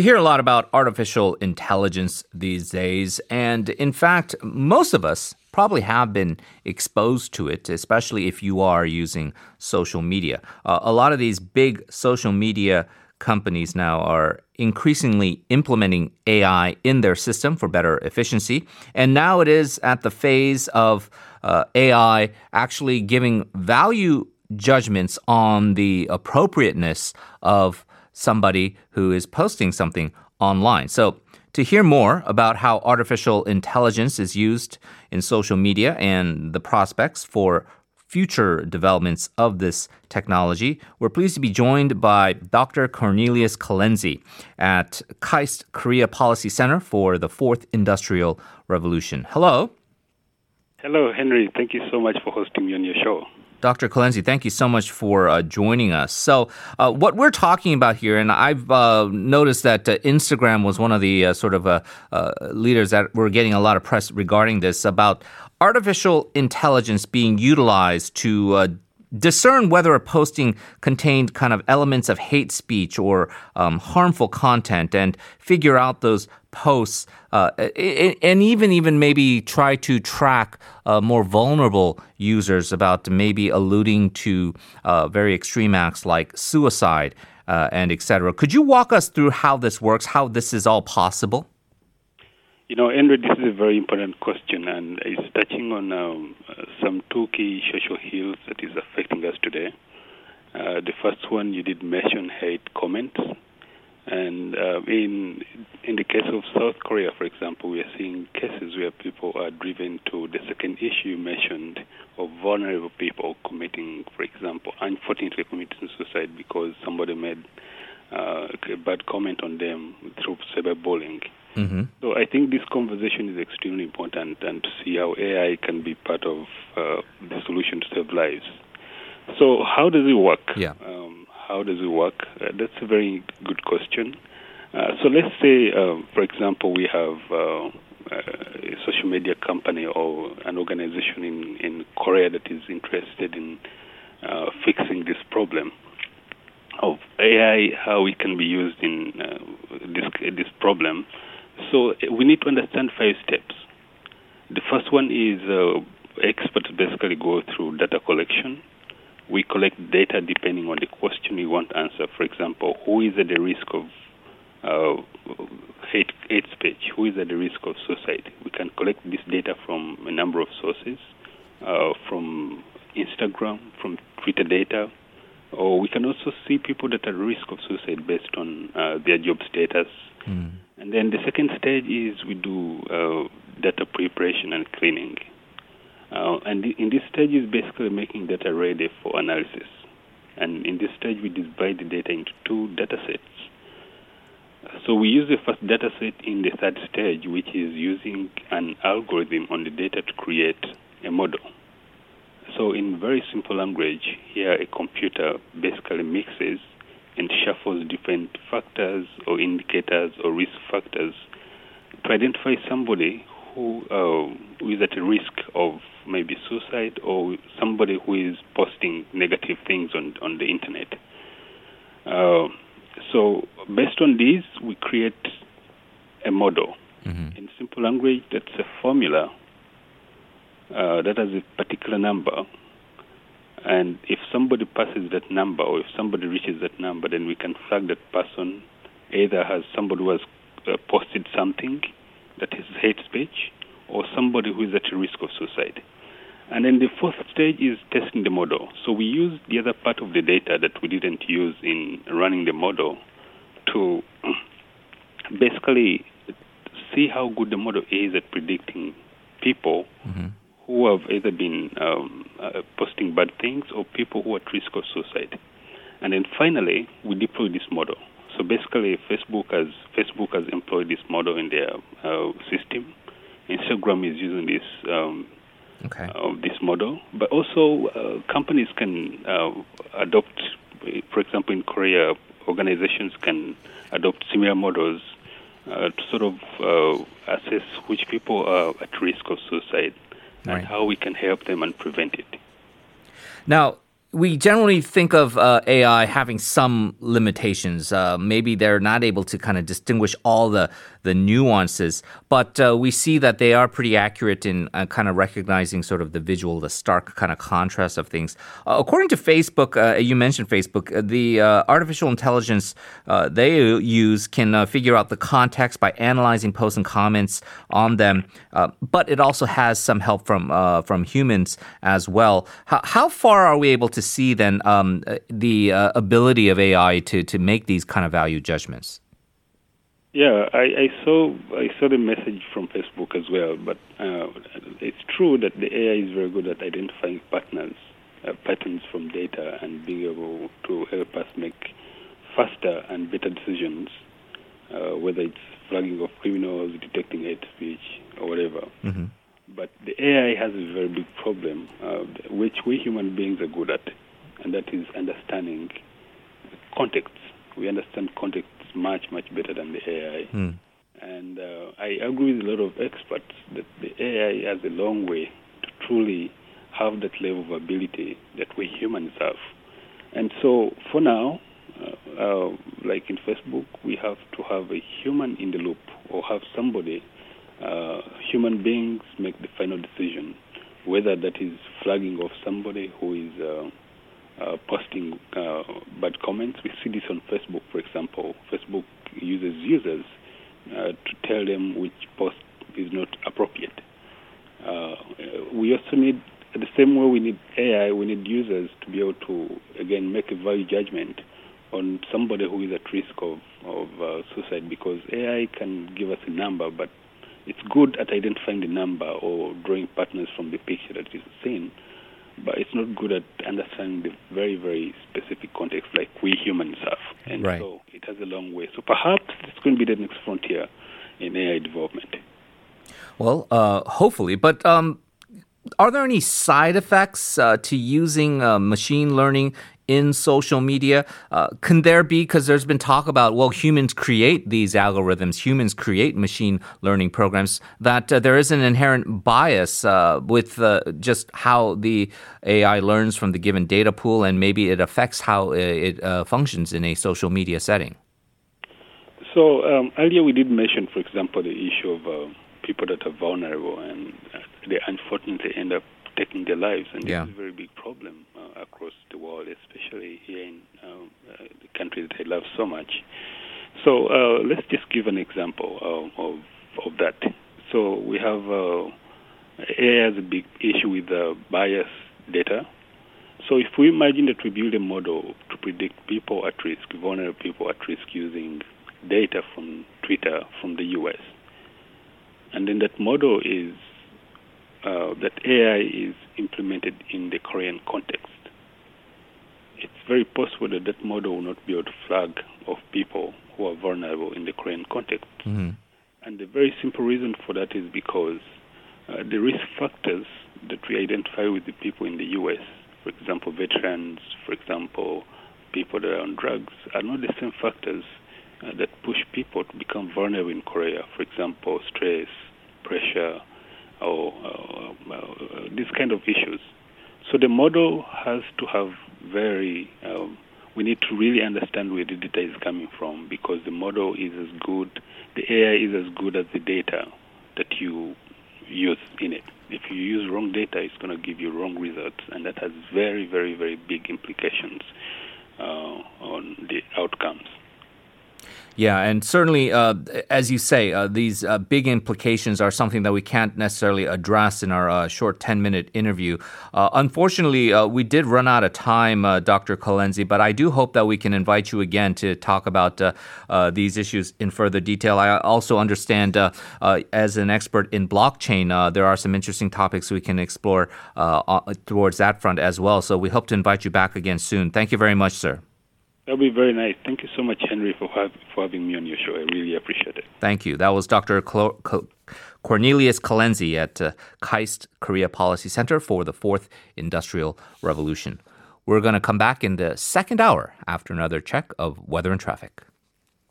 You hear a lot about artificial intelligence these days, and in fact, most of us probably have been exposed to it, especially if you are using social media. Uh, a lot of these big social media companies now are increasingly implementing AI in their system for better efficiency. And now it is at the phase of uh, AI actually giving value judgments on the appropriateness of somebody who is posting something online. So, to hear more about how artificial intelligence is used in social media and the prospects for future developments of this technology, we're pleased to be joined by Dr. Cornelius Kalenzi at KAIST Korea Policy Center for the Fourth Industrial Revolution. Hello. Hello, Henry. Thank you so much for hosting me on your show. Dr. Kalenzi, thank you so much for uh, joining us. So, uh, what we're talking about here, and I've uh, noticed that uh, Instagram was one of the uh, sort of uh, leaders that were getting a lot of press regarding this about artificial intelligence being utilized to discern whether a posting contained kind of elements of hate speech or um, harmful content and figure out those posts uh, and even even maybe try to track uh, more vulnerable users about maybe alluding to uh, very extreme acts like suicide uh, and etc. Could you walk us through how this works, how this is all possible? You know, Andrew, this is a very important question, and it's touching on um, some two key social ills that is affecting us today. Uh, the first one, you did mention hate comments, and uh, in in the case of South Korea, for example, we are seeing cases where people are driven to the second issue you mentioned of vulnerable people committing, for example, unfortunately committing suicide because somebody made uh, a bad comment on them through cyberbullying. Mm-hmm. So I think this conversation is extremely important, and to see how AI can be part of uh, the solution to save lives. So how does it work? Yeah. Um, how does it work? Uh, that's a very good question. Uh, so let's say, uh, for example, we have uh, a social media company or an organization in, in Korea that is interested in uh, fixing this problem of AI, how it can be used in this this problem. So we need to understand five steps. The first one is uh, experts basically go through data collection. We collect data depending on the question we want to answer. For example, who is at the risk of uh, hate, hate speech? Who is at the risk of suicide? We can collect this data from a number of sources, uh, from Instagram, from Twitter data, or we can also see people that are at risk of suicide based on uh, their job status. Mm and then the second stage is we do uh, data preparation and cleaning. Uh, and in this stage is basically making data ready for analysis. And in this stage, we divide the data into two data sets. So we use the first data set in the third stage, which is using an algorithm on the data to create a model. So in very simple language, here a computer basically mixes and shuffles different factors or indicators or risk factors to identify somebody who, uh, who is at a risk of maybe suicide or somebody who is posting negative things on, on the internet. Uh, so, based on these, we create a model. Mm-hmm. In simple language, that's a formula uh, that has a particular number and if somebody passes that number or if somebody reaches that number, then we can flag that person either as somebody who has uh, posted something that is hate speech or somebody who is at risk of suicide. And then the fourth stage is testing the model. So we use the other part of the data that we didn't use in running the model to basically see how good the model is at predicting people mm-hmm who have either been um, uh, posting bad things or people who are at risk of suicide. And then finally, we deploy this model. So basically, Facebook has Facebook has employed this model in their uh, system. Instagram is using this um, okay. uh, this model, but also uh, companies can uh, adopt. For example, in Korea, organizations can adopt similar models uh, to sort of assess which people are at risk of suicide and right. how we can help them and prevent it. Now, we generally think of uh, AI having some limitations. Uh, maybe they're not able to kind of distinguish all the the nuances, but uh, we see that they are pretty accurate in uh, kind of recognizing sort of the visual, the stark kind of contrast of things. Uh, according to Facebook, uh, you mentioned Facebook, the artificial intelligence they use can figure out the context by analyzing posts and comments on them, but it also has some help from from humans as well. How, how far are we able to see then um, the ability of AI to to make these kind of value judgments? Yeah, I, I saw I saw the message from Facebook as well, but uh, it's true that the AI is very good at identifying patterns, uh, patterns from data, and being able to help us make faster and better decisions, uh, whether it's flagging of criminals, detecting hate speech, or whatever. Mm-hmm. But the AI has a very big problem, uh, which we human beings are good at, and that is understanding context. We understand context much, much better than the AI. Mm. And uh, I agree with a lot of experts that the AI has a long way to truly have that level of ability that we humans have. And so for now, uh, uh, like in Facebook, we have to have a human in the loop or have somebody, uh, human beings make the final decision, whether that is flagging of somebody who is uh, uh, posting uh, bad comments. We see this on Facebook, for example. Facebook uses users uh, to tell them which post is not appropriate. Uh, we also need, the same way we need AI, we need users to be able to, again, make a value judgment on somebody who is at risk of, of suicide because AI can give us a number, but it's good at identifying the number or drawing patterns from the picture that is seen but it's not good at understanding the very, very specific context like we humans have. And right. so it has a long way. So perhaps it's going to be the next frontier in AI development. Well, uh, hopefully. But um, are there any side effects uh, to using uh, machine learning in social media? Uh, can there be, because there's been talk about, well, humans create these algorithms, humans create machine learning programs, that uh, there is an inherent bias uh, with uh, just how the AI learns from the given data pool and maybe it affects how it uh, functions in a social media setting? So um, earlier we did mention, for example, the issue of uh, people that are vulnerable and they unfortunately end up taking their lives, and this yeah. is a very big problem uh, across the world, especially here in um, uh, the country that I love so much. So uh, let's just give an example uh, of of that. So we have uh, AI has a big issue with uh, bias data. So if we imagine that we build a model to predict people at risk, vulnerable people at risk using data from Twitter from the U.S., and then that model is uh, that AI is implemented in the Korean context. It's very possible that that model will not be able to flag of people who are vulnerable in the Korean context. Mm-hmm. And the very simple reason for that is because uh, the risk factors that we identify with the people in the U.S., for example, veterans, for example, people that are on drugs, are not the same factors uh, that push people to become vulnerable in Korea. For example, stress, pressure, or uh, uh, these kind of issues. So the model has to have very. Um, we need to really understand where the data is coming from because the model is as good, the AI is as good as the data that you use in it. If you use wrong data, it's going to give you wrong results, and that has very, very, very big implications uh, on the outcomes. Yeah, and certainly, uh, as you say, uh, these uh, big implications are something that we can't necessarily address in our uh, short 10 minute interview. Uh, unfortunately, uh, we did run out of time, Dr. Kalenzi, but I do hope that we can invite you again to talk about these issues in further detail. I also understand, as an expert in blockchain, there are some interesting topics we can explore towards that front as well. So we hope to invite you back again soon. Thank you very much, sir. That'll be very nice. Thank you so much, Henry, for, for having me on your show. I really appreciate it. Thank you. That was Dr. Cornelius Kalenzi at uh, KAIST Korea Policy Center for the Fourth Industrial Revolution. We're going to come back in the second hour after another check of weather and traffic.